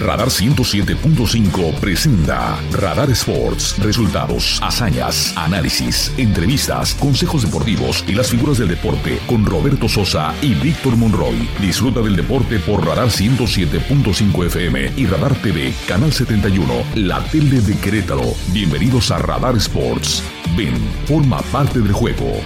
Radar 107.5 presenta Radar Sports. Resultados, hazañas, análisis, entrevistas, consejos deportivos y las figuras del deporte con Roberto Sosa y Víctor Monroy. Disfruta del deporte por Radar 107.5 FM y Radar TV, Canal 71, la tele de Querétaro. Bienvenidos a Radar Sports. Ven, forma parte del juego.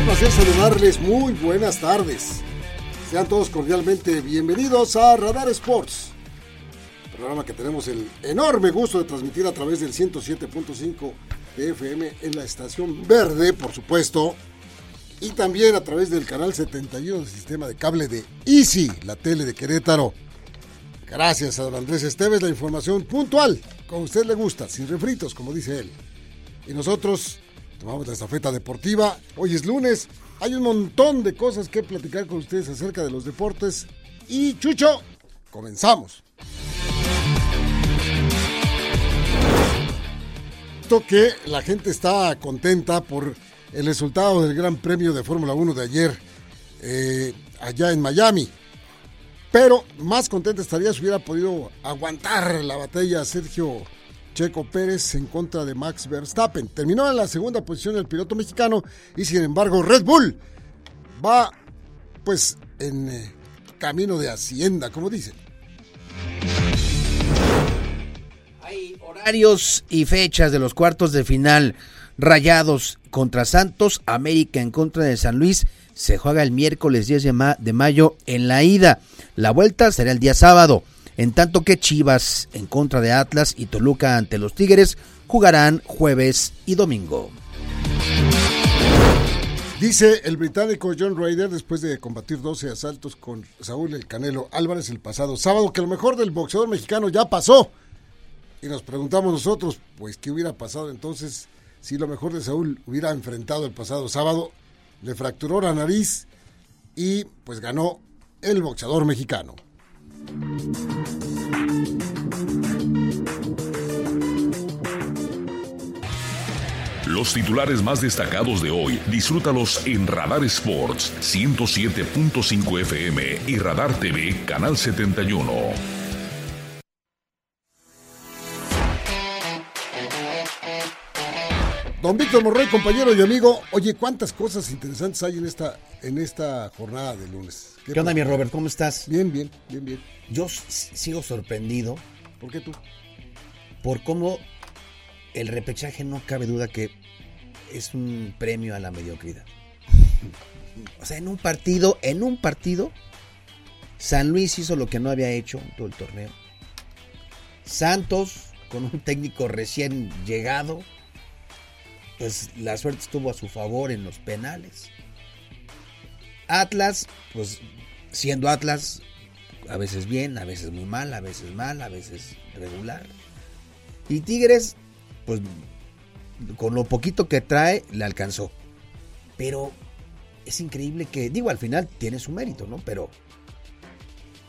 Qué placer saludarles. Muy buenas tardes. Sean todos cordialmente bienvenidos a Radar Sports. Programa que tenemos el enorme gusto de transmitir a través del 107.5 de FM en la estación verde, por supuesto. Y también a través del canal 71 del sistema de cable de Easy, la tele de Querétaro. Gracias a don Andrés Esteves, la información puntual, como usted le gusta, sin refritos, como dice él. Y nosotros tomamos la estafeta deportiva. Hoy es lunes, hay un montón de cosas que platicar con ustedes acerca de los deportes. Y Chucho, comenzamos. Esto que la gente está contenta por el resultado del Gran Premio de Fórmula 1 de ayer eh, allá en Miami. Pero más contenta estaría si hubiera podido aguantar la batalla Sergio Checo Pérez en contra de Max Verstappen. Terminó en la segunda posición el piloto mexicano y sin embargo Red Bull va pues en eh, camino de hacienda, como dicen. Hay horarios y fechas de los cuartos de final. Rayados contra Santos, América en contra de San Luis. Se juega el miércoles 10 de, ma de mayo en la ida. La vuelta será el día sábado. En tanto que Chivas en contra de Atlas y Toluca ante los Tigres jugarán jueves y domingo. Dice el británico John Ryder después de combatir 12 asaltos con Saúl El Canelo Álvarez el pasado sábado que lo mejor del boxeador mexicano ya pasó. Y nos preguntamos nosotros, pues, ¿qué hubiera pasado entonces si lo mejor de Saúl hubiera enfrentado el pasado sábado? Le fracturó la nariz y pues ganó el boxeador mexicano. Los titulares más destacados de hoy, disfrútalos en Radar Sports 107.5 FM y Radar TV Canal 71. Don Víctor Morrey, compañero y amigo, oye, cuántas cosas interesantes hay en esta, en esta jornada de lunes. ¿Qué, ¿Qué onda, mi Robert? ¿Cómo estás? Bien, bien, bien, bien. Yo sigo sorprendido. ¿Por qué tú? Por cómo el repechaje no cabe duda que es un premio a la mediocridad. O sea, en un partido, en un partido, San Luis hizo lo que no había hecho en todo el torneo. Santos, con un técnico recién llegado, pues la suerte estuvo a su favor en los penales. Atlas, pues siendo Atlas, a veces bien, a veces muy mal, a veces mal, a veces regular. Y Tigres, pues con lo poquito que trae, le alcanzó. Pero es increíble que, digo, al final tiene su mérito, ¿no? Pero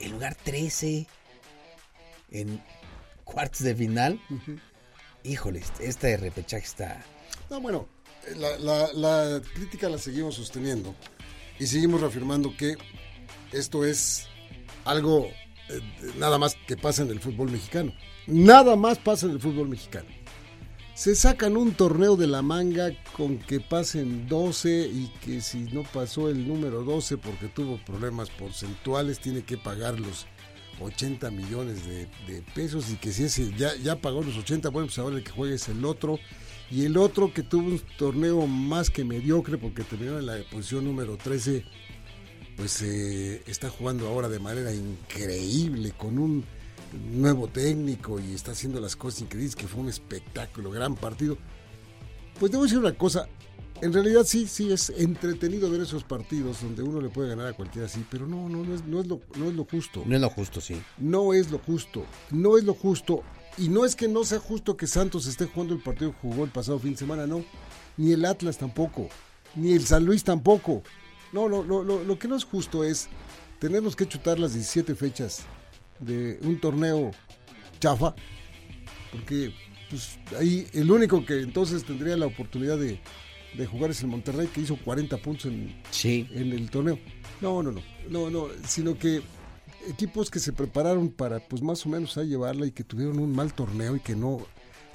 el lugar 13 en cuartos de final, uh -huh. híjole, este repechaje está... No, bueno, la, crítica la seguimos sosteniendo y seguimos reafirmando que esto es algo eh, nada más que pasa en el fútbol mexicano. Nada más pasa en el fútbol mexicano. Se sacan un torneo de la manga con que pasen 12 y que si no pasó el número 12 porque tuvo problemas porcentuales tiene que pagar los 80 millones de, de pesos y que si ese ya, ya pagó los 80, bueno, pues ahora el que juegue es el otro. Y el otro que tuvo un torneo más que mediocre porque terminó en la posición número 13 pues eh, está jugando ahora de manera increíble con un nuevo técnico y está haciendo las cosas increíbles, que fue un espectáculo, gran partido. Pues debo decir una cosa, en realidad sí, sí es entretenido ver esos partidos donde uno le puede ganar a cualquiera así, pero no, no, no es, no es, lo, no es lo justo. No es lo justo, sí. No es lo justo, no es lo justo. Y no es que no sea justo que Santos esté jugando el partido que jugó el pasado fin de semana, no. Ni el Atlas tampoco, ni el San Luis tampoco. No, lo, lo, lo, lo que no es justo es tenernos que chutar las 17 fechas de un torneo chafa, porque pues, ahí el único que entonces tendría la oportunidad de, de jugar es el Monterrey, que hizo 40 puntos en, Sí. en el torneo. No, no, no, no, no, sino que equipos que se prepararon para pues más o menos a llevarla y que tuvieron un mal torneo y que no,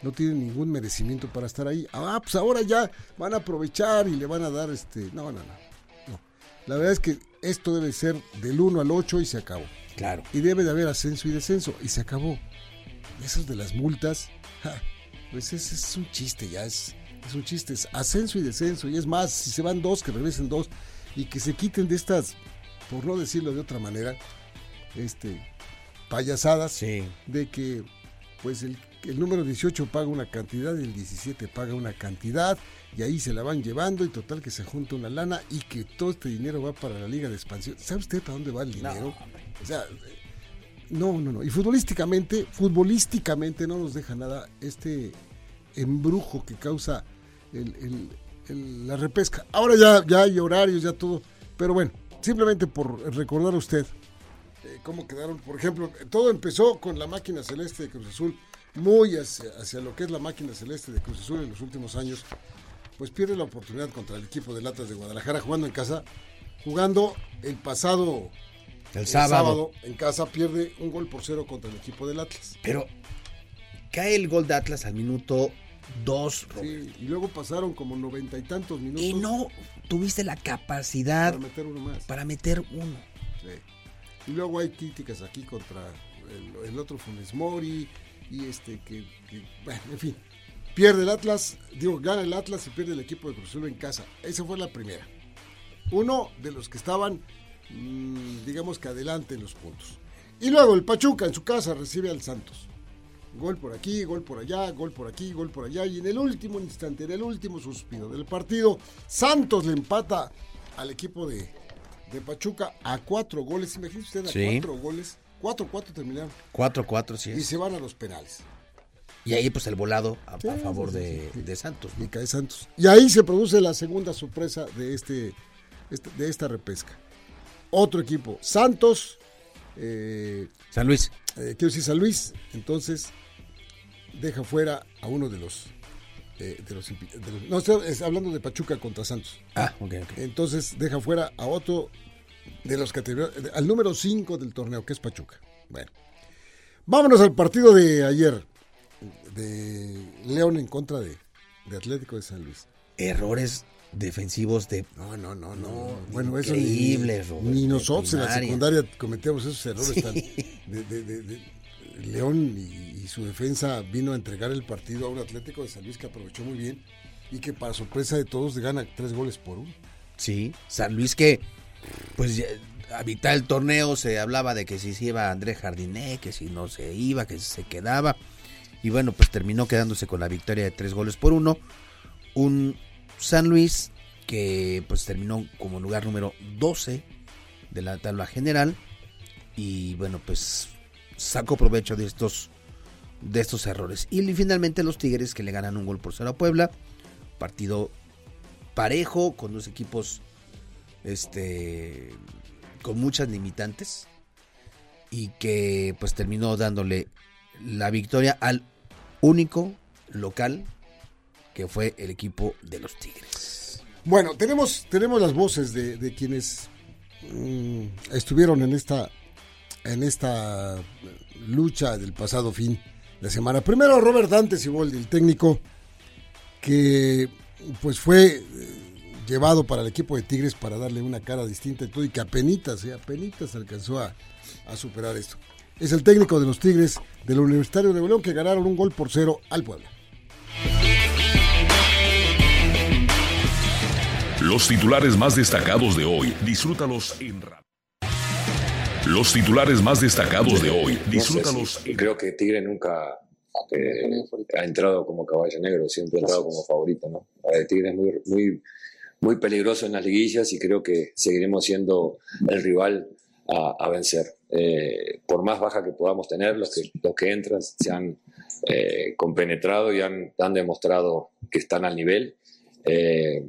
no tienen ningún merecimiento para estar ahí. Ah, pues ahora ya van a aprovechar y le van a dar este. No, no, no. no. La verdad es que esto debe ser del 1 al 8 y se acabó. Claro. Y debe de haber ascenso y descenso y se acabó. Esos de las multas, ja, pues ese es un chiste ya, es, es un chiste, es ascenso y descenso. Y es más, si se van dos, que regresen dos y que se quiten de estas, por no decirlo de otra manera, este payasadas Sí. de que pues el, el número 18 paga una cantidad y el 17 paga una cantidad y ahí se la van llevando y total que se junta una lana y que todo este dinero va para la liga de expansión. ¿Sabe usted para dónde va el dinero? o sea, no, no, no. Y futbolísticamente, futbolísticamente no nos deja nada este embrujo que causa el- el- el- la repesca. Ahora ya, ya hay horarios, ya todo. Pero bueno, simplemente por recordar a usted cómo quedaron. Por ejemplo, todo empezó con la máquina celeste de Cruz Azul, muy hacia, hacia lo que es la máquina celeste de Cruz Azul en los últimos años. Pues pierde la oportunidad contra el equipo de Latas de Guadalajara jugando en casa. Jugando el pasado El el sábado. en casa pierde un gol por cero contra el equipo del Atlas. Pero cae el gol de Atlas al minuto 2, Sí, y luego pasaron como noventa y tantos minutos Y no tuviste la capacidad para meter uno más. para meter uno. Sí. Y luego hay críticas aquí contra el, otro Funes Mori y este que, bueno, en fin. Pierde el Atlas, digo, gana el Atlas y pierde el equipo de Cruz en casa. Esa fue la primera. Uno de los que estaban, mm, digamos que adelante en los puntos. Y luego el Pachuca en su casa recibe al Santos. Gol por aquí, gol por allá, gol por aquí, gol por allá. Y en el último instante, en el último suspiro del partido, Santos le empata al equipo de, de Pachuca a cuatro goles. Imagínese usted a Sí. cuatro goles. Cuatro, cuatro terminaron. 4-4, sí Y se van a los penales. Y ahí pues el volado a, Sí, a favor sí, de, de Santos. Y ¿no? cae Santos. Y ahí se produce la segunda sorpresa de, este, este- de esta repesca. Otro equipo, Santos, eh, San Luis. eh, quiero decir San Luis, entonces deja fuera a uno de los... eh, de los, impi- de los- no, estoy es hablando de Pachuca contra Santos. Ah, ok, ok. Entonces deja fuera a otro de los terminó- al número 5 del torneo, que es Pachuca. Bueno, vámonos al partido de ayer, de León en contra de, de Atlético de San Luis. Errores defensivos de No, no, no, no. No, bueno, eso increíble, ni, ni nosotros en la secundaria cometíamos esos errores Sí. tan- de, de- de- de- León y, y su defensa vino a entregar el partido a un Atlético de San Luis que aprovechó muy bien y que para sorpresa de todos gana tres goles por uno. Sí, San Luis que, pues a mitad del torneo se hablaba de que si se iba André Jardiné, que si no se iba, que se quedaba. Y bueno, pues terminó quedándose con la victoria de tres goles por uno. Un San Luis que pues terminó como lugar número 12 de la tabla general. Y bueno, pues sacó provecho de estos, de estos errores. Y finalmente los Tigres que le ganan un gol por cero a Puebla. Partido parejo, con dos equipos este con muchas limitantes y que pues terminó dándole la victoria al único local que fue el equipo de los Tigres. Bueno, tenemos, tenemos las voces de, quienes mm, estuvieron en esta, en esta lucha del pasado fin de semana. Primero Robert Dante Siboldi, el técnico que pues fue eh, llevado para el equipo de Tigres para darle una cara distinta y todo y que apenitas, eh, apenitas alcanzó a, superar esto. Es el técnico de los Tigres del Universitario de León que ganaron un gol por cero al Puebla. Los titulares más destacados de hoy, disfrútalos en Los titulares más destacados de hoy, disfrútalos. Creo que Tigre nunca eh, ha entrado como caballo negro, siempre ha entrado como favorito, ¿no? Tigre es muy, muy, muy peligroso en las liguillas y creo que seguiremos siendo el rival a, vencer. Eh, por más baja que podamos tener, los que, los que entran se han eh, compenetrado y han, han, demostrado que están al nivel. Eh,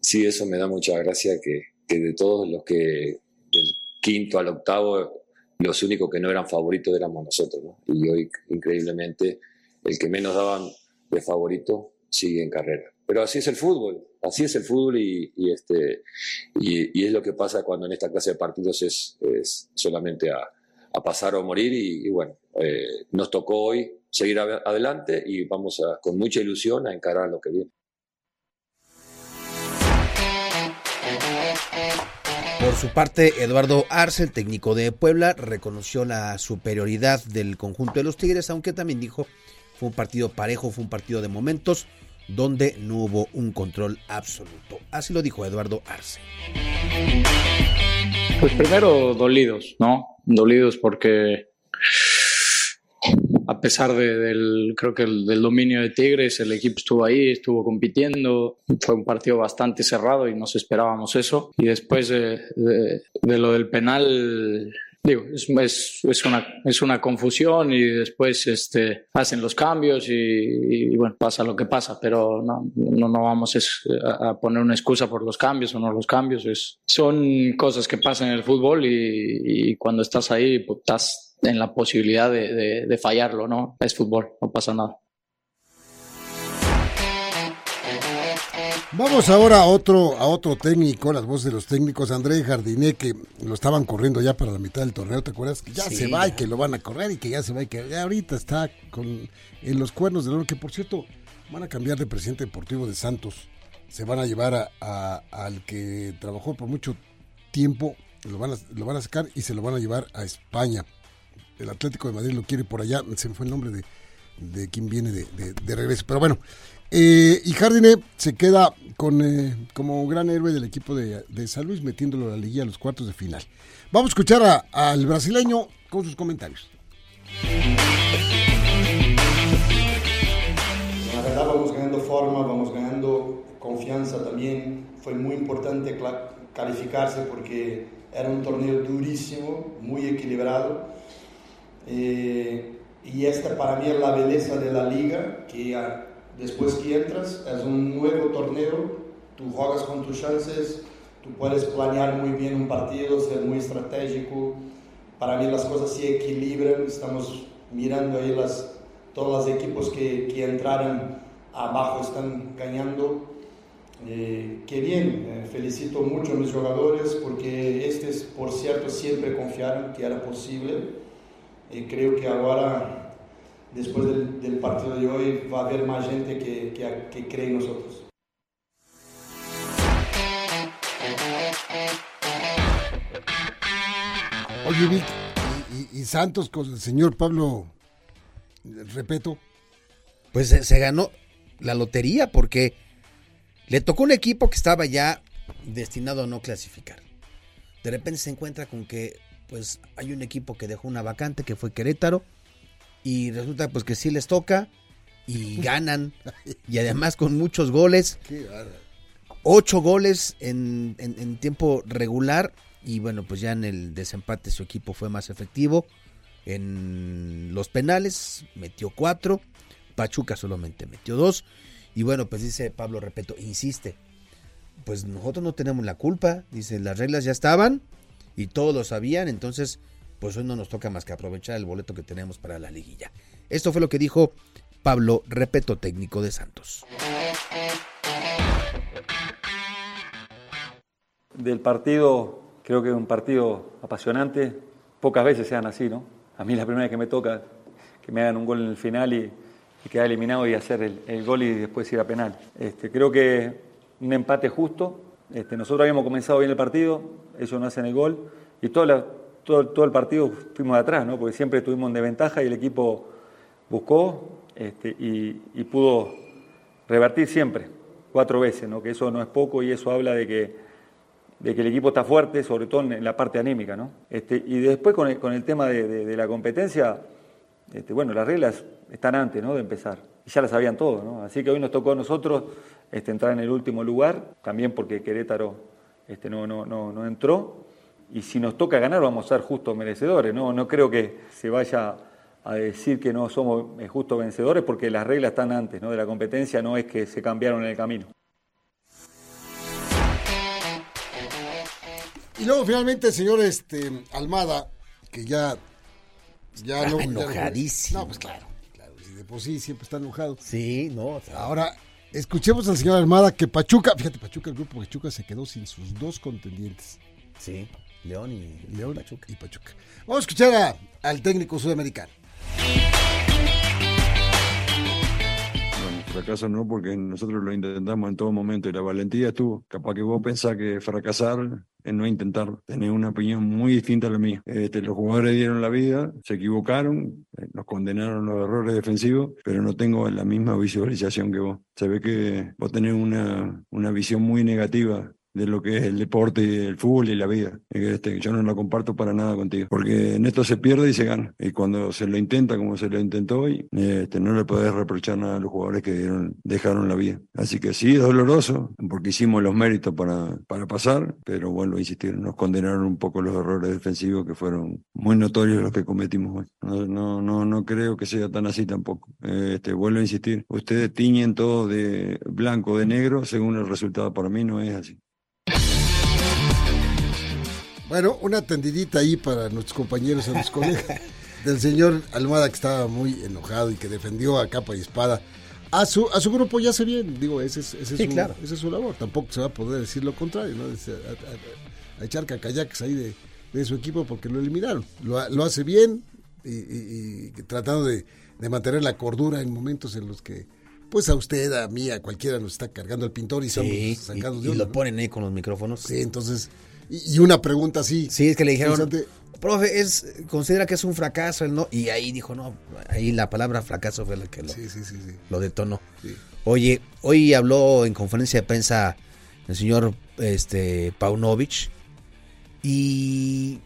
sí, eso me da mucha gracia que, que, de todos los que del quinto al octavo, los únicos que no eran favoritos éramos nosotros. ¿no? Y hoy, increíblemente, el que menos daban de favorito sigue en carrera. Pero así es el fútbol, así es el fútbol y, este, y, es lo que pasa cuando en esta clase de partidos es, solamente a, pasar o morir y, bueno, eh, nos tocó hoy seguir adelante y vamos a, con mucha ilusión a encarar lo que viene. Por su parte, Eduardo Arce, el técnico de Puebla, reconoció la superioridad del conjunto de los Tigres, aunque también dijo fue un partido parejo, fue un partido de momentos donde no hubo un control absoluto. Así lo dijo Eduardo Arce. Pues primero dolidos, ¿no? Dolidos porque a pesar del, creo que del dominio de Tigres, el equipo estuvo ahí, estuvo compitiendo, fue un partido bastante cerrado y nos esperábamos eso. Y después de lo del penal, digo, es, es, una, es una confusión y después este, hacen los cambios y, bueno, pasa lo que pasa, pero no, no, no vamos a, poner una excusa por los cambios o no los cambios. Es, son cosas que pasan en el fútbol y, cuando estás ahí, pues, estás en la posibilidad de, de fallarlo, ¿no? Es fútbol, no pasa nada. Vamos ahora a otro, a otro técnico, las voces de los técnicos, André Jardiné, que lo estaban corriendo ya para la mitad del torneo, ¿te acuerdas? Que ya se va y que lo van a correr y que ya se va y que ya ahorita está con, en los cuernos del oro, que por cierto van a cambiar de presidente deportivo de Santos, se van a llevar a, al que trabajó por mucho tiempo, lo van, a, lo van a sacar y se lo van a llevar a España. El Atlético de Madrid lo quiere por allá, se me fue el nombre de, de quién viene de, de regreso, pero bueno. Eh, y Jardine se queda con, eh, como gran héroe del equipo de, San Luis, metiéndolo a la liguilla a los cuartos de final. Vamos a escuchar al brasileño con sus comentarios. La verdad vamos ganando forma, vamos ganando confianza también. Fue muy importante calificarse porque era un torneo durísimo, muy equilibrado. Eh, y esta para mí es la belleza de la liga, que Después que entras, es un nuevo torneo, tú juegas con tus chances, tú puedes planear muy bien un partido, ser muy estratégico. Para mí las cosas se equilibran, estamos mirando ahí las, todos los equipos que, que entraron abajo están ganando. Eh, qué bien, eh, felicito mucho a mis jugadores porque estos, por cierto, siempre confiaron que era posible. Y creo que ahora después del, partido de hoy va a haber más gente que, que, cree en nosotros. Oye, Vic, y, Santos con el señor Pablo Repeto. Pues se, ganó la lotería porque le tocó un equipo que estaba ya destinado a no clasificar. De repente se encuentra con que pues hay un equipo que dejó una vacante que fue Querétaro y resulta pues que sí les toca y ganan y además con muchos goles. Ocho goles en, tiempo regular y bueno pues ya en el desempate su equipo fue más efectivo. En los penales metió cuatro, Pachuca solamente metió dos y bueno pues dice Pablo Repeto, insiste, pues nosotros no tenemos la culpa, dice las reglas ya estaban y todos lo sabían, entonces pues hoy no nos toca más que aprovechar el boleto que tenemos para la liguilla. Esto fue lo que dijo Pablo Repeto, técnico de Santos. Del partido, creo que es un partido apasionante. Pocas veces sean así, ¿no? A mí la primera vez que me toca que me hagan un gol en el final y, quedar eliminado y hacer el, gol y después ir a penal. Este, creo que un empate justo. Este, nosotros habíamos comenzado bien el partido, ellos no hacen el gol y todo, el partido fuimos de atrás, ¿no? porque siempre estuvimos en desventaja y el equipo buscó este, y, pudo revertir siempre. cuatro veces, ¿no? que eso no es poco y eso habla de que, de que el equipo está fuerte, sobre todo en la parte anímica. ¿no? Este, y después con el, con el tema de, la competencia, bueno, las reglas están antes ¿no? de empezar y ya las sabían todos. ¿no? Así que hoy nos tocó a nosotros este, entrar en el último lugar, también porque Querétaro este, no, no, no, no entró. Y si nos toca ganar, vamos a ser justos merecedores. No, no creo que se vaya a decir que no somos eh, justos vencedores porque las reglas están antes ¿no? de la competencia, no es que se cambiaron en el camino. Y luego finalmente, señor este, Almada, que ya, ya no... Enojadísimo. no, pues claro, claro, de por sí siempre está enojado. Sí, no. Ahora, escuchemos al señor Almada que Pachuca, fíjate, Pachuca, el grupo Pachuca se quedó sin sus dos contendientes. Sí, León y, León Pachuca. y Pachuca. Vamos a escuchar al técnico sudamericano. Fracaso no, porque nosotros lo intentamos en todo momento y la valentía estuvo. Capaz que vos pensás que fracasar es no intentar, tener una opinión muy distinta a la mía. Este, los jugadores dieron la vida, se equivocaron, eh, nos condenaron los errores defensivos, pero no tengo la misma visualización que vos. Se ve que vos tenés una, una visión muy negativa de lo que es el deporte, y el fútbol y la vida. Este, yo no lo comparto para nada contigo, porque en esto se pierde y se gana. Y cuando se lo intenta como se lo intentó hoy, este, no le podés reprochar nada a los jugadores que dieron, dejaron la vida. Así que sí, es doloroso, porque hicimos los méritos para, para pasar, pero vuelvo a insistir, nos condenaron un poco los errores defensivos que fueron muy notorios los que cometimos hoy. No, no, no, no creo que sea tan así tampoco. Este, vuelvo a insistir, ustedes tiñen todo de blanco, de negro, según el resultado. Para mí no es así. Bueno, una tendidita ahí para nuestros compañeros y los colegas del señor Almada que estaba muy enojado y que defendió a capa y espada a su, a su grupo ya se bien, digo, ese es, ese, es su, ese es su labor, tampoco se va a poder decir lo contrario, ¿no? A, echar cacayacas ahí de, de, su equipo porque lo eliminaron, lo, lo hace bien y, tratando de, de, mantener la cordura en momentos en los que pues a usted, a mí, a cualquiera nos está cargando el pintor y sí, sacados y, y lo ponen ahí con los micrófonos. Sí, entonces y, una pregunta así. Sí, es que le dijeron, profe, es, considera que es un fracaso el no. Y ahí dijo, no, ahí la palabra fracaso fue la que lo, lo detonó. Oye, hoy habló en conferencia de prensa el señor este, Paunovic y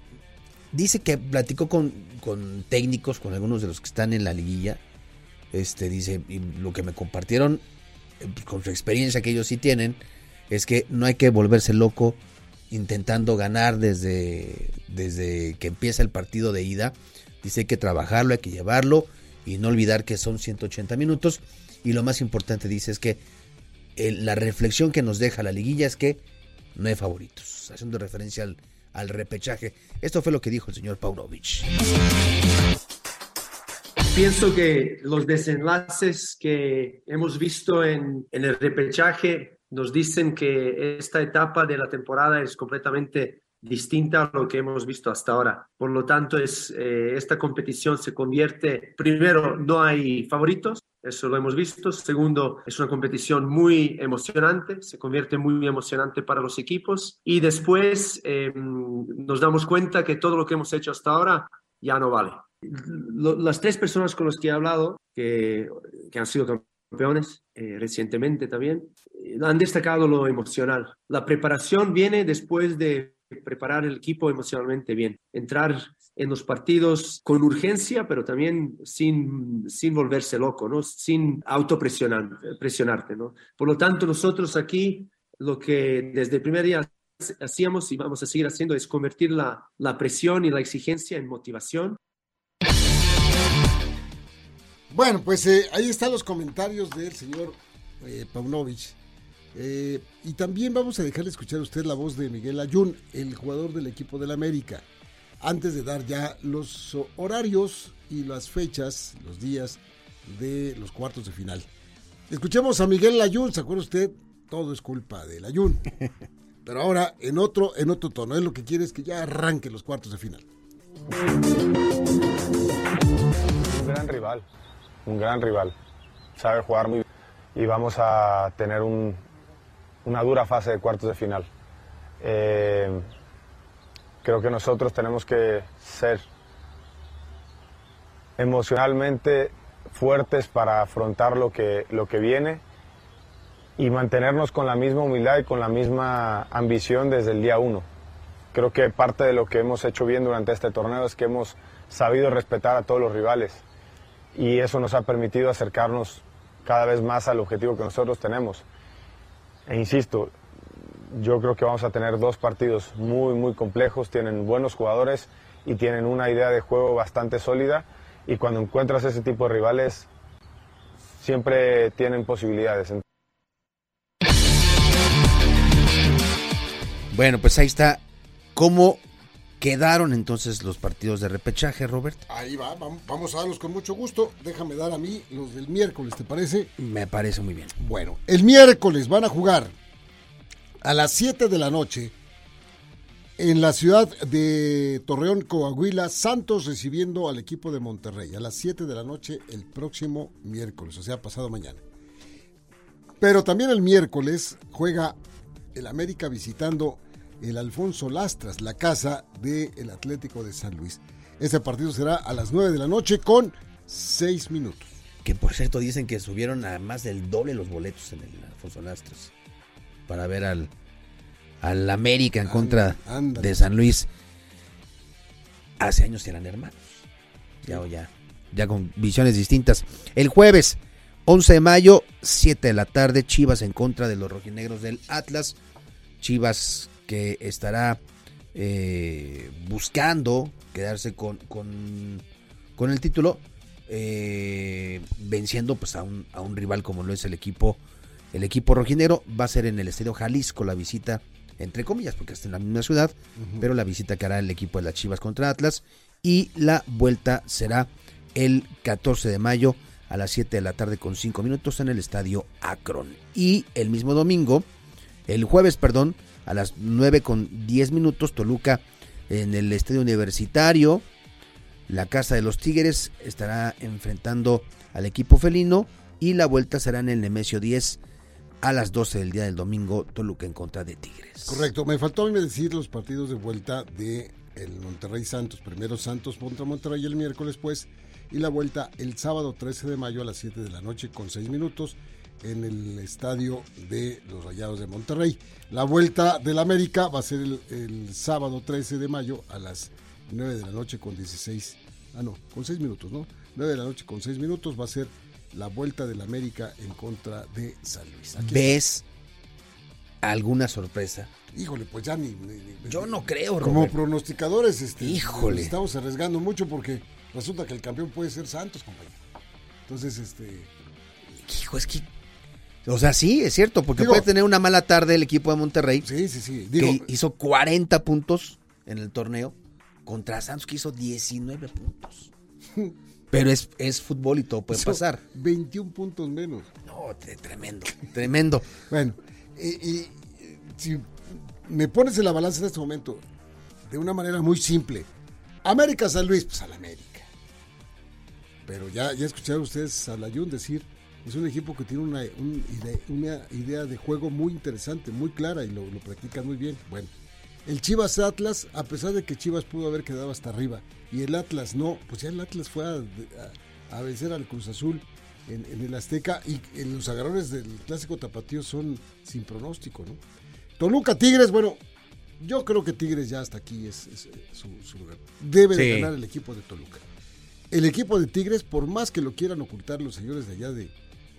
dice que platicó con, con técnicos, con algunos de los que están en la liguilla. Este, dice, y lo que me compartieron eh, con su experiencia que ellos sí tienen, es que no hay que volverse loco intentando ganar desde, desde que empieza el partido de ida. Dice hay que trabajarlo, hay que llevarlo y no olvidar que son 180 minutos. Y lo más importante dice es que la reflexión que nos deja la liguilla es que no hay favoritos, haciendo referencia al, al repechaje. Esto fue lo que dijo el señor Paunovic. Pienso que los desenlaces que hemos visto en, en el repechaje nos dicen que esta etapa de la temporada es completamente distinta a lo que hemos visto hasta ahora. Por lo tanto, es, eh, esta competición se convierte, primero, no hay favoritos, eso lo hemos visto. Segundo, es una competición muy emocionante, se convierte muy emocionante para los equipos. Y después em, nos damos cuenta que todo lo que hemos hecho hasta ahora ya no vale. las tres personas con las que he hablado, que, han sido campeones eh, recientemente también, han destacado lo emocional. La preparación viene después de preparar el equipo emocionalmente bien, entrar en los partidos con urgencia, pero también sin, sin volverse loco, ¿no? sin autopresionarte. ¿no? Por lo tanto, nosotros aquí lo que desde el primer día hacíamos y vamos a seguir haciendo es convertir la, la presión y la exigencia en motivación bueno, pues eh, ahí están los comentarios del señor eh. Eh, y también vamos a dejarle escuchar a usted la voz de Miguel Ayun, el jugador del equipo del América, antes de dar ya los horarios y las fechas, los días de los cuartos de final. Escuchemos a Miguel Ayun, ¿se acuerda usted? Todo es culpa del Ayun. Pero ahora en otro, en otro tono. Él lo que quiere es que ya arranque los cuartos de final. Un gran rival un gran rival. Sabe jugar muy bien y vamos a tener una dura fase de cuartos de final. Eh, creo que nosotros tenemos que ser emocionalmente fuertes para afrontar lo que, lo que viene y mantenernos con la misma humildad y con la misma ambición desde el día uno. Creo que parte de lo que hemos hecho bien durante este torneo es que hemos sabido respetar a todos los rivales y eso nos ha permitido acercarnos cada vez más al objetivo que nosotros tenemos. E insisto, yo creo que vamos a tener dos partidos muy, muy complejos, tienen buenos jugadores y tienen una idea de juego bastante sólida y cuando encuentras ese tipo de rivales siempre tienen posibilidades. Bueno, pues ahí está cómo quedaron entonces los partidos de repechaje, Robert. Ahí va, vamos a darlos con mucho gusto. Déjame dar a mí los del miércoles, ¿te parece? Me parece muy bien. Bueno, el miércoles van a jugar a las 7 de la noche en la ciudad de Torreón, Coahuila, Santos recibiendo al equipo de Monterrey a las 7 de la noche el próximo miércoles, o sea, pasado mañana. Pero también el miércoles juega el América visitando el Alfonso Lastras, la casa del Atlético de San Luis. Este partido será a las 9 de la noche con 6 minutos. Que por cierto dicen que subieron a más del doble los boletos en el Alfonso Lastras para ver al, al América en contra de San Luis. Hace años eran hermanos. Ya, ya, ya con visiones distintas. El jueves 11 de mayo, 7 de la tarde, Chivas en contra de los rojinegros del Atlas. Chivas que estará eh, buscando quedarse con, con, el título, eh, venciendo pues a un, a un rival como lo es el equipo, el equipo rojinegro. Va a ser en el Estadio Jalisco la visita, entre comillas, porque está en la misma ciudad, pero la visita que hará el equipo de las Chivas contra Atlas. Y la vuelta será el 14 de mayo a las 7 de la tarde con 5 minutos en el Estadio Akron. Y el mismo domingo, el jueves, perdón, a las 9 con 10 minutos, Toluca en el Estadio Universitario. La Casa de los Tigres estará enfrentando al equipo felino y la vuelta será en el Nemesio 10 a las 12 del día del domingo, Toluca en contra de Tigres. Correcto, me faltó a mí decir los partidos de vuelta de el Monterrey Santos. Primero Santos contra Monterrey el miércoles, pues, y la vuelta el sábado 13 de mayo a las 7 de la noche con 6 minutos en el estadio de los Rayados de Monterrey. La vuelta del América va a ser el, sábado 13 de mayo a las 9 de la noche con 16, ah no, con 6 minutos, ¿no? 9 de la noche con 6 minutos va a ser la vuelta del América en contra de San Luis. ¿Ves alguna sorpresa? Híjole, pues ya ni... Yo no creo, Como pronosticadores, este, Híjole. estamos arriesgando mucho porque resulta que el campeón puede ser Santos, compañero. Entonces, este... Hijo, es que o sea, sí, es cierto, porque puede tener una mala tarde el equipo de Monterrey. Sí, sí, sí. que hizo 40 puntos en el torneo contra Santos que hizo 19 puntos. Pero es, es fútbol y todo puede pasar. 21 puntos menos. No, tremendo, tremendo. bueno, y, si me pones en la balanza en este momento, de una manera muy simple, América San Luis, pues al América. Pero ya, ya escucharon ustedes a Layun decir es un equipo que tiene una, idea, de juego muy interesante, muy clara y lo, lo practica muy bien. Bueno, el Chivas Atlas, a pesar de que Chivas pudo haber quedado hasta arriba y el Atlas no, pues ya el Atlas fue a, vencer al Cruz Azul en, el Azteca y los agarrones del clásico tapatío son sin pronóstico, ¿no? Toluca Tigres, bueno, yo creo que Tigres ya hasta aquí es, su, lugar. Debe de ganar el equipo de Toluca. El equipo de Tigres, por más que lo quieran ocultar los señores de allá de,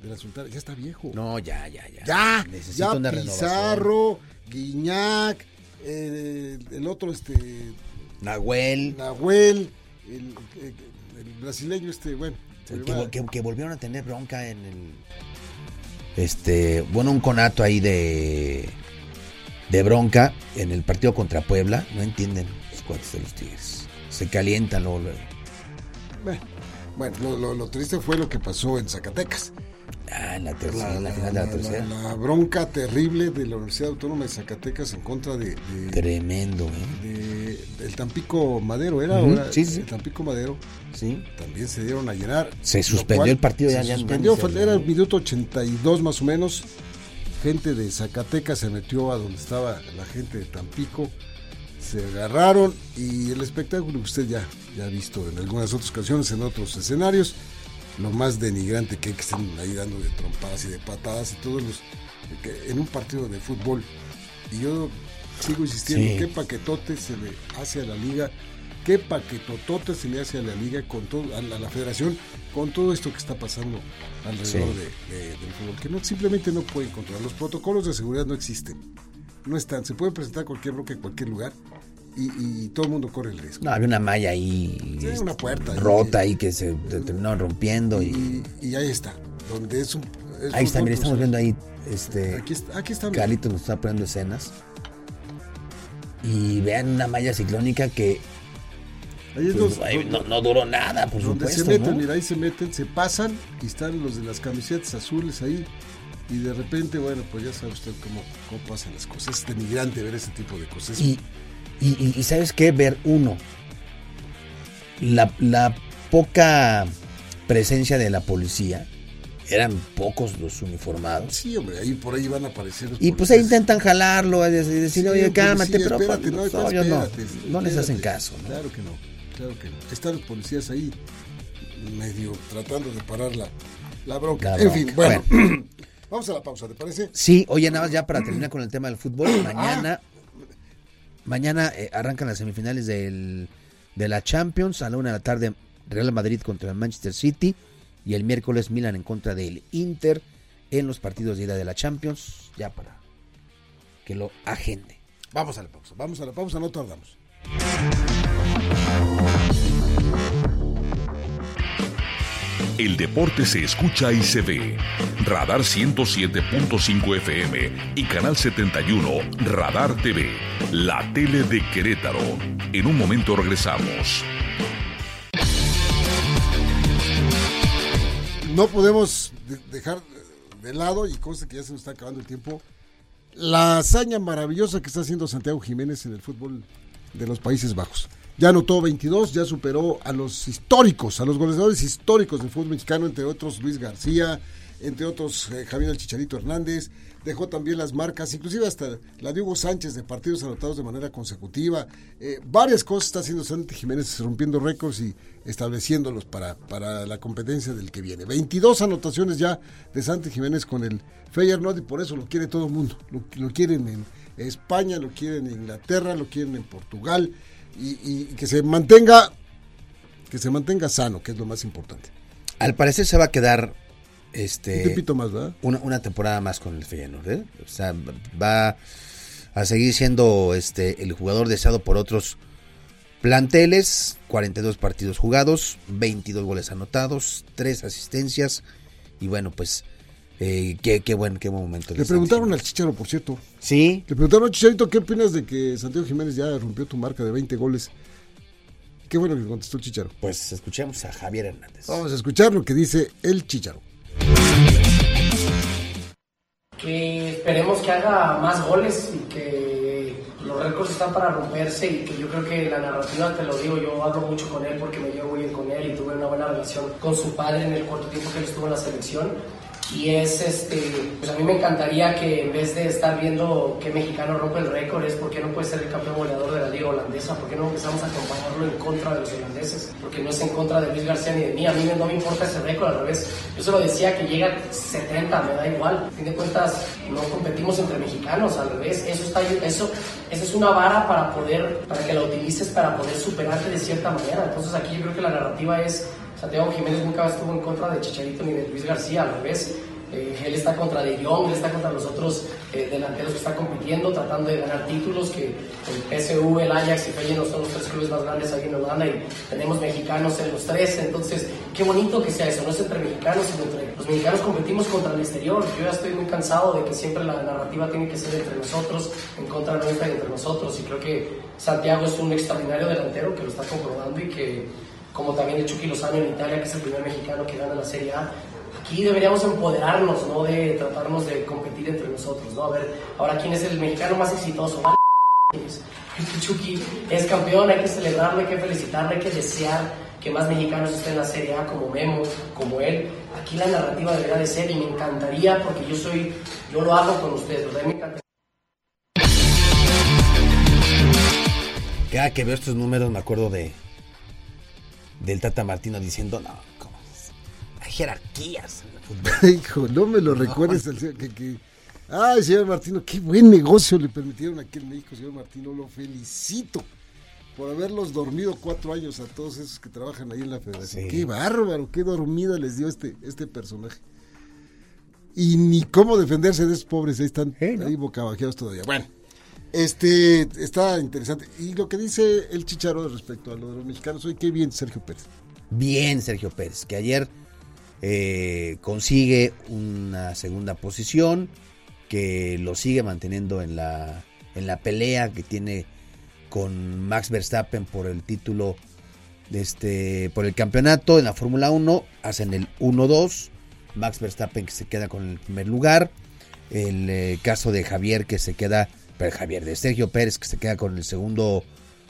de la Sultana, ya está viejo. No, ya, ya, ya. Ya, Necesita ya Pizarro, Guiñac, eh, el otro, este... Nahuel. Nahuel, el, brasileño, este, bueno. Que, volvieron a tener bronca en el... Este, bueno, un conato ahí de... De bronca en el partido contra Puebla. No entienden los cuates de los Tigres. Se calientan luego. Bueno, lo, lo, triste fue lo que pasó en Zacatecas. Ah, en la tercera, la, final de la tercera. La, bronca terrible de la Universidad Autónoma de Zacatecas en contra de. Tremendo, ¿eh? De, del Tampico Madero, ¿era? sí, sí. El Tampico Madero. Sí. También se dieron a llenar. Se suspendió el partido ya. Se suspendió, era el minuto 82 más o menos. Gente de Zacatecas se metió a donde estaba la gente de Tampico. Se agarraron y el espectáculo que usted ya, ya ha visto en algunas otras ocasiones, en otros escenarios lo más denigrante que hay que estar ahí dando de trompadas y de patadas y todos los en un partido de fútbol. Y yo sigo insistiendo, qué paquetote se le hace a la liga, qué paquetotote se le hace a la liga con todo, a la, federación, con todo esto que está pasando alrededor del fútbol, que no simplemente no pueden controlar. Los protocolos de seguridad no existen, no están, se puede presentar cualquier bloque en cualquier lugar. Y, todo el mundo corre el riesgo. No, había una malla ahí. una puerta. Rota ahí, que se terminó rompiendo. Y, y, ahí está. Donde es un. ahí está, mira, estamos viendo ahí. Este, aquí está. Aquí está Carlitos nos está poniendo escenas. Y vean una malla ciclónica que. Pues, no, duró nada, por donde supuesto. se meten, mira, ahí se meten, se pasan y están los de las camisetas azules ahí. Y de repente, bueno, pues ya sabe usted cómo, cómo pasan las cosas. Es denigrante ver ese tipo de cosas. Y, y, sabes qué, ver uno, la, la poca presencia de la policía, eran pocos los uniformados. Sí, hombre, ahí por ahí van a aparecer. y pues ahí intentan jalarlo, decirle, oye, cálmate, pero espérate, no, no, no, les hacen caso. Claro que no, claro que no. Están los policías ahí, medio tratando de parar la, la bronca. En fin, bueno. Vamos a la pausa, ¿te parece? Sí, oye, nada más ya para terminar con el tema del fútbol, mañana Mañana eh, arrancan las semifinales del, de la Champions. A la una de la tarde, Real Madrid contra el Manchester City. Y el miércoles, Milan en contra del Inter en los partidos de ida de la Champions. Ya para que lo agende. Vamos a la pausa. Vamos a la pausa, no tardamos. El deporte se escucha y se ve. Radar 107.5 FM y Canal 71 Radar TV, la tele de Querétaro. En un momento regresamos. No podemos dejar de lado, y cosa que ya se nos está acabando el tiempo, la hazaña maravillosa que está haciendo Santiago Jiménez en el fútbol de los Países Bajos. Ya anotó 22, ya superó a los históricos, a los goleadores históricos del fútbol mexicano, entre otros Luis García, entre otros eh, Javier El Chicharito Hernández. Dejó también las marcas, inclusive hasta la de Hugo Sánchez de partidos anotados de manera consecutiva. Eh, varias cosas está haciendo Santi Jiménez, rompiendo récords y estableciéndolos para, para la competencia del que viene. 22 anotaciones ya de Santi Jiménez con el Feyenoord y por eso lo quiere todo el mundo. lo quieren en España, lo quieren en Inglaterra, lo quieren en Portugal y, que se mantenga que se mantenga sano, que es lo más importante. Al parecer se va a quedar este más, Una, una, temporada más con el Feyenoord, ¿eh? O sea, va a seguir siendo este el jugador deseado por otros planteles, 42 partidos jugados, 22 goles anotados, 3 asistencias y bueno, pues eh, qué, qué, buen, qué buen momento. Le preguntaron al Chicharo, por cierto. Sí. Le preguntaron al Chicharito, ¿qué opinas de que Santiago Jiménez ya rompió tu marca de 20 goles? Qué bueno que contestó el Chicharo. Pues escuchemos a Javier Hernández. Vamos a escuchar lo que dice el Chicharo. Que esperemos que haga más goles y que los récords están para romperse y que yo creo que la narrativa, te lo digo, yo hablo mucho con él porque me llevo bien con él y tuve una buena relación con su padre en el corto tiempo que él estuvo en la selección y es este, pues a mí me encantaría que en vez de estar viendo qué mexicano rompe el récord, es por qué no puede ser el campeón goleador de la liga holandesa, por qué no empezamos a compararlo en contra de los holandeses, porque no es en contra de Luis García ni de mí, a mí no me importa ese récord, al revés, yo solo decía que llega 70, me da igual, a fin de cuentas no competimos entre mexicanos, al revés, eso está, eso, eso es una vara para poder, para que la utilices para poder superarte de cierta manera, entonces aquí yo creo que la narrativa es Santiago Jiménez nunca estuvo en contra de Chicharito ni de Luis García, al revés. Eh, él está contra De Jong, él está contra los otros eh, delanteros que están compitiendo, tratando de ganar títulos, que el PSV, el Ajax y Feyenoord son los tres clubes más grandes ahí en Holanda y tenemos mexicanos en los tres, entonces qué bonito que sea eso, no es entre mexicanos, sino entre los mexicanos competimos contra el exterior. Yo ya estoy muy cansado de que siempre la narrativa tiene que ser entre nosotros, en contra nuestra y entre nosotros, y creo que Santiago es un extraordinario delantero que lo está comprobando y que como también el Chucky Lozano en Italia, que es el primer mexicano que gana la Serie A. Aquí deberíamos empoderarnos, ¿no? De tratarnos de competir entre nosotros, ¿no? A ver, ahora, ¿quién es el mexicano más exitoso? Chucky es campeón, hay que celebrarlo, hay que felicitarlo, hay que desear que más mexicanos estén en la Serie A, como Memo, como él. Aquí la narrativa debería de ser y me encantaría, porque yo soy, yo lo hago con ustedes, ¿verdad? Me encantaría. Cada que veo estos números me acuerdo de, del Tata Martino diciendo, no, ¿cómo? Ay, jerarquías. Hijo, no me lo recuerdes. Que, que... Ay, señor Martino, qué buen negocio le permitieron aquí en México, señor Martino. Lo felicito por haberlos dormido cuatro años a todos esos que trabajan ahí en la federación. Qué bárbaro, qué dormida les dio este, este personaje. Y ni cómo defenderse de esos pobres, ahí están ahí bocabajeados todavía. Bueno, este está interesante. Y lo que dice el Chicharo respecto a lo de los mexicanos, hoy qué bien Sergio Pérez. Bien Sergio Pérez, que ayer eh, consigue una segunda posición, que lo sigue manteniendo en la, en la pelea que tiene con Max Verstappen por el título de este por el campeonato en la Fórmula 1, hacen el 1-2, Max Verstappen que se queda con el primer lugar, el eh, caso de Javier que se queda, Javier de Sergio Pérez que se queda con el segundo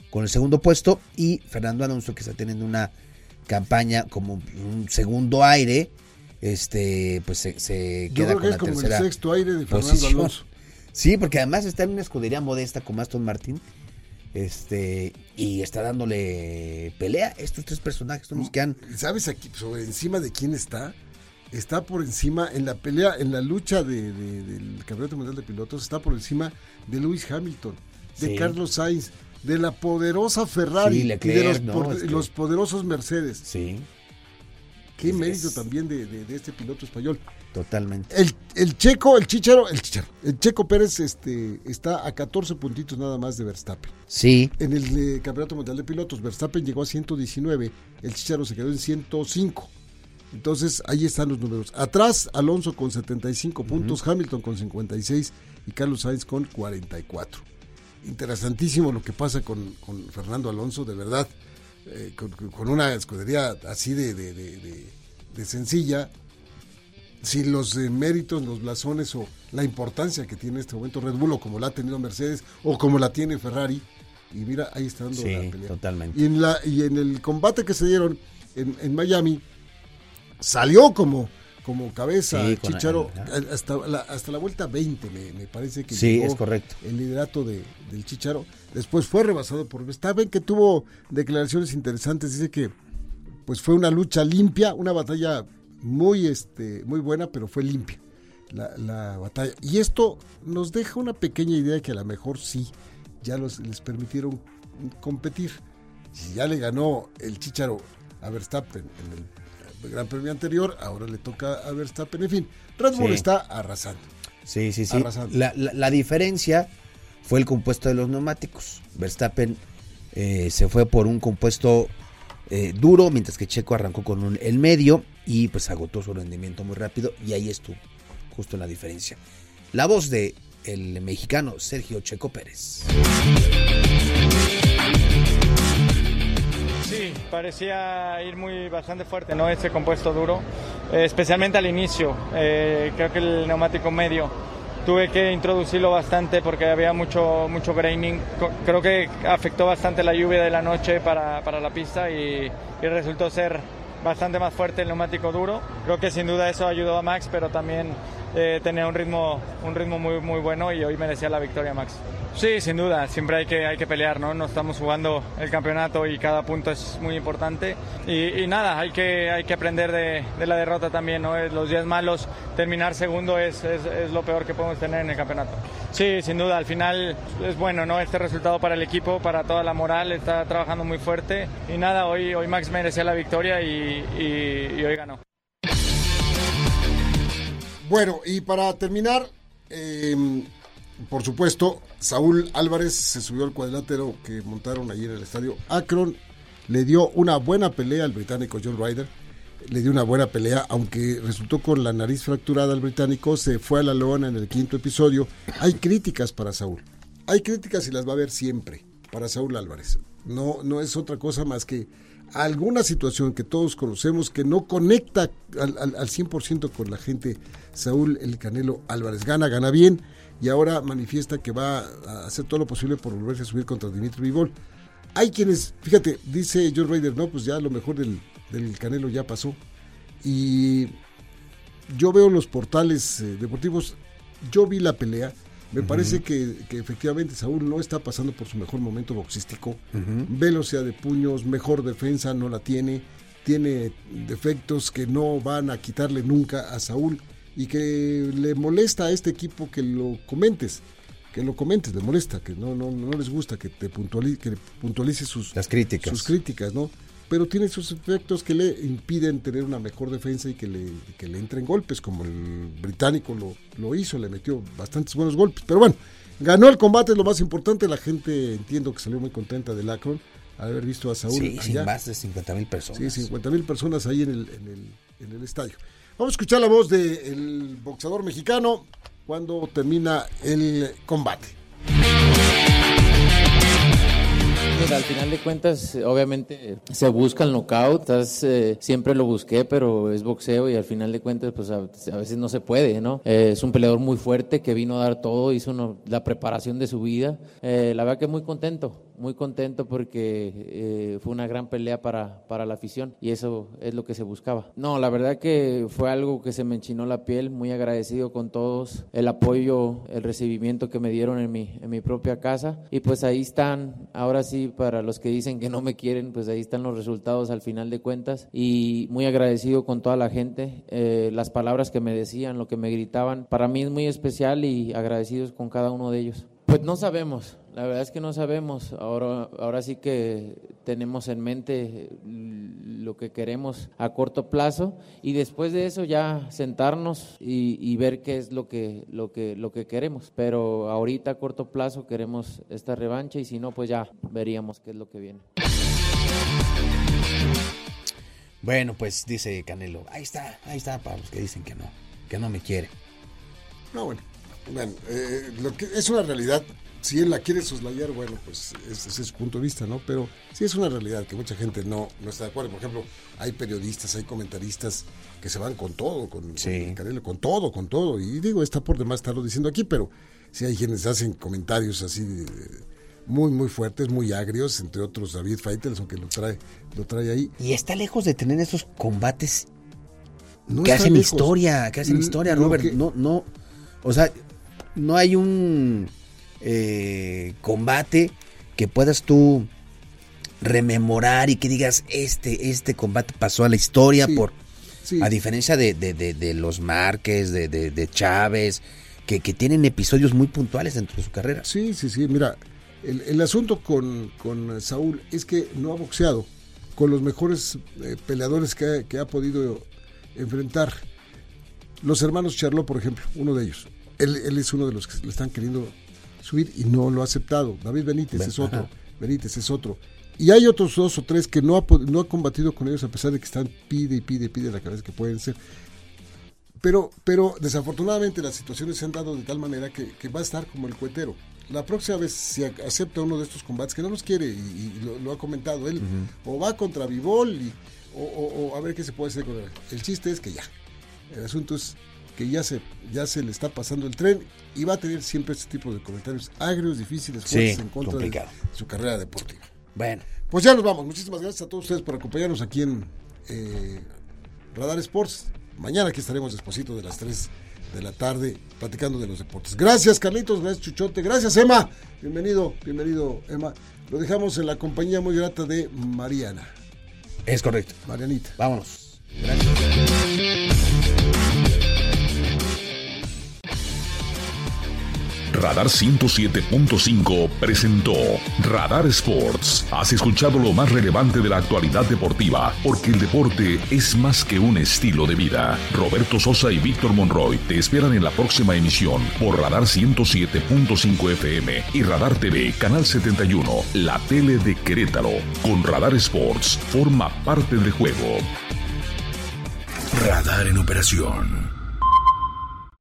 con el segundo puesto y Fernando Alonso que está teniendo una campaña como un segundo aire, este pues se, se Yo queda creo con que la es como tercera el sexto aire de Fernando posición. Alonso. Sí, porque además está en una escudería modesta como Aston Martin. Este, y está dándole pelea. Estos tres personajes son los que han. ¿Sabes aquí sobre encima de quién está? Está por encima en la pelea, en la lucha de, de- del Campeonato Mundial de Pilotos, está por encima de Lewis Hamilton, de Sí. Carlos Sainz, de la poderosa Ferrari Sí, y de los, ¿no? por- Es que- los poderosos Mercedes. Sí. Qué Es- mérito es- también de, de- de este piloto español. Totalmente. El, el checo, el chicharo, el chicharo, el checo Pérez este, está a 14 puntitos nada más de Verstappen. Sí. En el eh, Campeonato Mundial de Pilotos, Verstappen llegó a 119, el Chicharo se quedó en 105. Entonces, ahí están los números. Atrás, Alonso con 75 puntos, Hamilton con 56 y Carlos Sainz con 44. Interesantísimo lo que pasa con, con Fernando Alonso, de verdad, eh, con, con una escudería así de, de- de- de- de sencilla, sin los eh, méritos, los blasones o la importancia que tiene en este momento Red Bull o como la ha tenido Mercedes o como la tiene Ferrari. Y mira, ahí está dando Sí, la pelea. totalmente. Y en, la, y en el combate que se dieron en, en Miami, salió como, como cabeza Sí, Chicharo ajá. hasta la, hasta la vuelta 20, me, me parece que Sí, llegó es correcto. el liderato de, del Chicharo. Después fue rebasado por Verstappen, que tuvo declaraciones interesantes. Dice que pues fue una lucha limpia, una batalla muy, este, muy buena, pero fue limpia la, la batalla. Y esto nos deja una pequeña idea que a lo mejor sí, ya los, les permitieron competir. Si ya le ganó el Chicharo a Verstappen en el Gran Premio anterior, ahora le toca a Verstappen. En fin, Red Bull Sí. está arrasando. Sí, sí, sí. Arrasando. La, la- la diferencia fue el compuesto de los neumáticos. Verstappen eh, se fue por un compuesto eh, duro, mientras que Checo arrancó con un- el medio y pues agotó su rendimiento muy rápido y ahí estuvo, justo la diferencia. La voz de el mexicano Sergio Checo Pérez. Sí, parecía ir muy bastante fuerte, ¿no? Ese compuesto duro, eh, especialmente al inicio. Eh, creo que el neumático medio tuve que introducirlo bastante porque había mucho, mucho graining. Creo que afectó bastante la lluvia de la noche para, para la pista y, y resultó ser bastante más fuerte el neumático duro. Creo que sin duda eso ayudó a Max, pero también eh, tenía un ritmo, un ritmo muy, muy bueno y hoy merecía la victoria Max. Sí, sin duda, siempre hay que, hay que pelear, ¿no? No estamos jugando el campeonato y cada punto es muy importante. Y, nada, hay que, hay que aprender de, la derrota también, ¿no? Eh, Los días malos, terminar segundo es, es, es lo peor que podemos tener en el campeonato. Sí, sin duda, al final es bueno, ¿no? Este resultado para el equipo, para toda la moral, está trabajando muy fuerte. Y nada, hoy, hoy Max merecía la victoria y, y- y hoy ganó. Bueno, y para terminar, eh, por supuesto, Saúl Álvarez se subió al cuadrilátero que montaron allí en el estadio Akron. Le dio una buena pelea al británico John Ryder. Le dio una buena pelea, aunque resultó con la nariz fracturada el británico. Se fue a la lona en el quinto episodio. Hay críticas para Saúl. Hay críticas y las va a haber siempre para Saúl Álvarez. No, no es otra cosa más que alguna situación que todos conocemos que no conecta al, al, al 100% con la gente. Saúl El Canelo Álvarez gana, gana bien y ahora manifiesta que va a hacer todo lo posible por volverse a subir contra Dimitri Vivol. Hay quienes, fíjate, dice George Ryder, no, pues ya lo mejor del, del Canelo ya pasó. Y yo veo los portales eh, deportivos, yo vi la pelea, me parece que, que efectivamente Saúl no está pasando por su mejor momento boxístico. Velocidad de puños, mejor defensa, no la tiene. tiene defectos que no van a quitarle nunca a Saúl y que le molesta a este equipo que lo comentes que lo comentes, le molesta, que no, no, no les gusta que te puntualice, que puntualice sus, Las críticas. sus críticas, ¿no? Pero tiene sus efectos que le impiden tener una mejor defensa y que le, que le entren golpes, como el británico lo, lo hizo, le metió bastantes buenos golpes. Pero bueno, ganó el combate, es lo más importante. La gente entiendo que salió muy contenta del Akron al haber visto a Saúl. Sí, allá. más de 50 mil personas. Sí, 50 mil personas ahí en el, en, el, en el estadio. Vamos a escuchar la voz del boxeador mexicano cuando termina el combate. Al final de cuentas, obviamente se busca el knockout, estás, eh, siempre lo busqué, pero es boxeo y al final de cuentas, pues a, a veces no se puede, ¿no? Eh, es un peleador muy fuerte que vino a dar todo, hizo uno- la preparación de su vida. Eh, la verdad que muy contento, muy contento porque eh, fue una gran pelea para, para la afición y eso es lo que se buscaba. No, la verdad que fue algo que se me enchinó la piel, muy agradecido con todos, el apoyo, el recibimiento que me dieron en mi, en mi propia casa y pues ahí están, ahora sí, para los que dicen que no me quieren, pues ahí están los resultados al final de cuentas y muy agradecido con toda la gente, eh, las palabras que me decían, lo que me gritaban, para mí es muy especial y agradecidos con cada uno de ellos. Pues no sabemos, la verdad es que no sabemos. Ahora, ahora sí que tenemos en mente lo que queremos a corto plazo y después de eso ya sentarnos y, ver qué es lo que, lo, que, lo que queremos. Pero ahorita a corto plazo queremos esta revancha y si no, pues ya veríamos qué es lo que viene. Bueno, pues dice Canelo, ahí está, ahí está para los que dicen que no, que no me quiere. No, bueno, bueno eh, lo que es una realidad. Si él la quiere soslayar, bueno, pues ese, es su punto de vista, ¿no? Pero sí es una realidad que mucha gente no, no está de acuerdo. Por ejemplo, hay periodistas, hay comentaristas que se van con todo, con, con Canelo, con todo, con todo. Y digo, está por demás estarlo diciendo aquí, pero sí hay quienes hacen comentarios así de- muy, muy fuertes, muy agrios, entre otros David Faitelson, que lo trae, lo trae ahí. Y está lejos de tener esos combates No que hacen lejos. historia, que hacen historia, Robert. que- No, no, o sea, no hay un eh, combate que puedas tú rememorar y que digas, este, este combate pasó a la historia por... sí. A diferencia de, de- de- de los Márquez, de, Chávez, que, que tienen episodios muy puntuales dentro de su carrera. Sí, sí, sí. Mira, el, el asunto con, con Saúl es que no ha boxeado con los mejores eh, peleadores que que ha podido enfrentar. Los hermanos Charlot, por ejemplo, uno de ellos. Él, él es uno de los que le están queriendo subir y no lo ha aceptado. David Benítez Ben- es otro. ajá. Benítez es otro. Y hay otros dos o tres que no ha, no ha combatido con ellos a pesar de que están pide y pide y pide la cabeza que pueden ser. Pero, pero desafortunadamente las situaciones se han dado de tal manera que, que va a estar como el cuetero. La próxima vez, si ac- acepta uno de estos combates, que no los quiere, y, y lo, lo ha comentado él, o va contra Vivol, y, o, o- o a ver qué se puede hacer con él. El chiste es que ya. El asunto es que ya se, ya se le está pasando el tren y va a tener siempre este tipo de comentarios agrios, difíciles, Sí, fuertes en contra de su carrera deportiva. Bueno. Pues ya nos vamos. Muchísimas gracias a todos ustedes por acompañarnos aquí en eh, Radar Sports. Mañana aquí estaremos despuesito de las 3 de la tarde platicando de los deportes. Gracias Carlitos, gracias Chuchote, gracias Emma. Bienvenido, bienvenido Emma. Lo dejamos en la compañía muy grata de Mariana. Es correcto. Marianita. Vámonos. Radar 107.5 presentó Radar Sports. Has escuchado lo más relevante de la actualidad deportiva, porque el deporte es más que un estilo de vida. Roberto Sosa y Víctor Monroy te esperan en la próxima emisión por Radar 107.5 FM y Radar TV, Canal 71, la tele de Querétaro. Con Radar Sports, forma parte del juego. Radar en operación.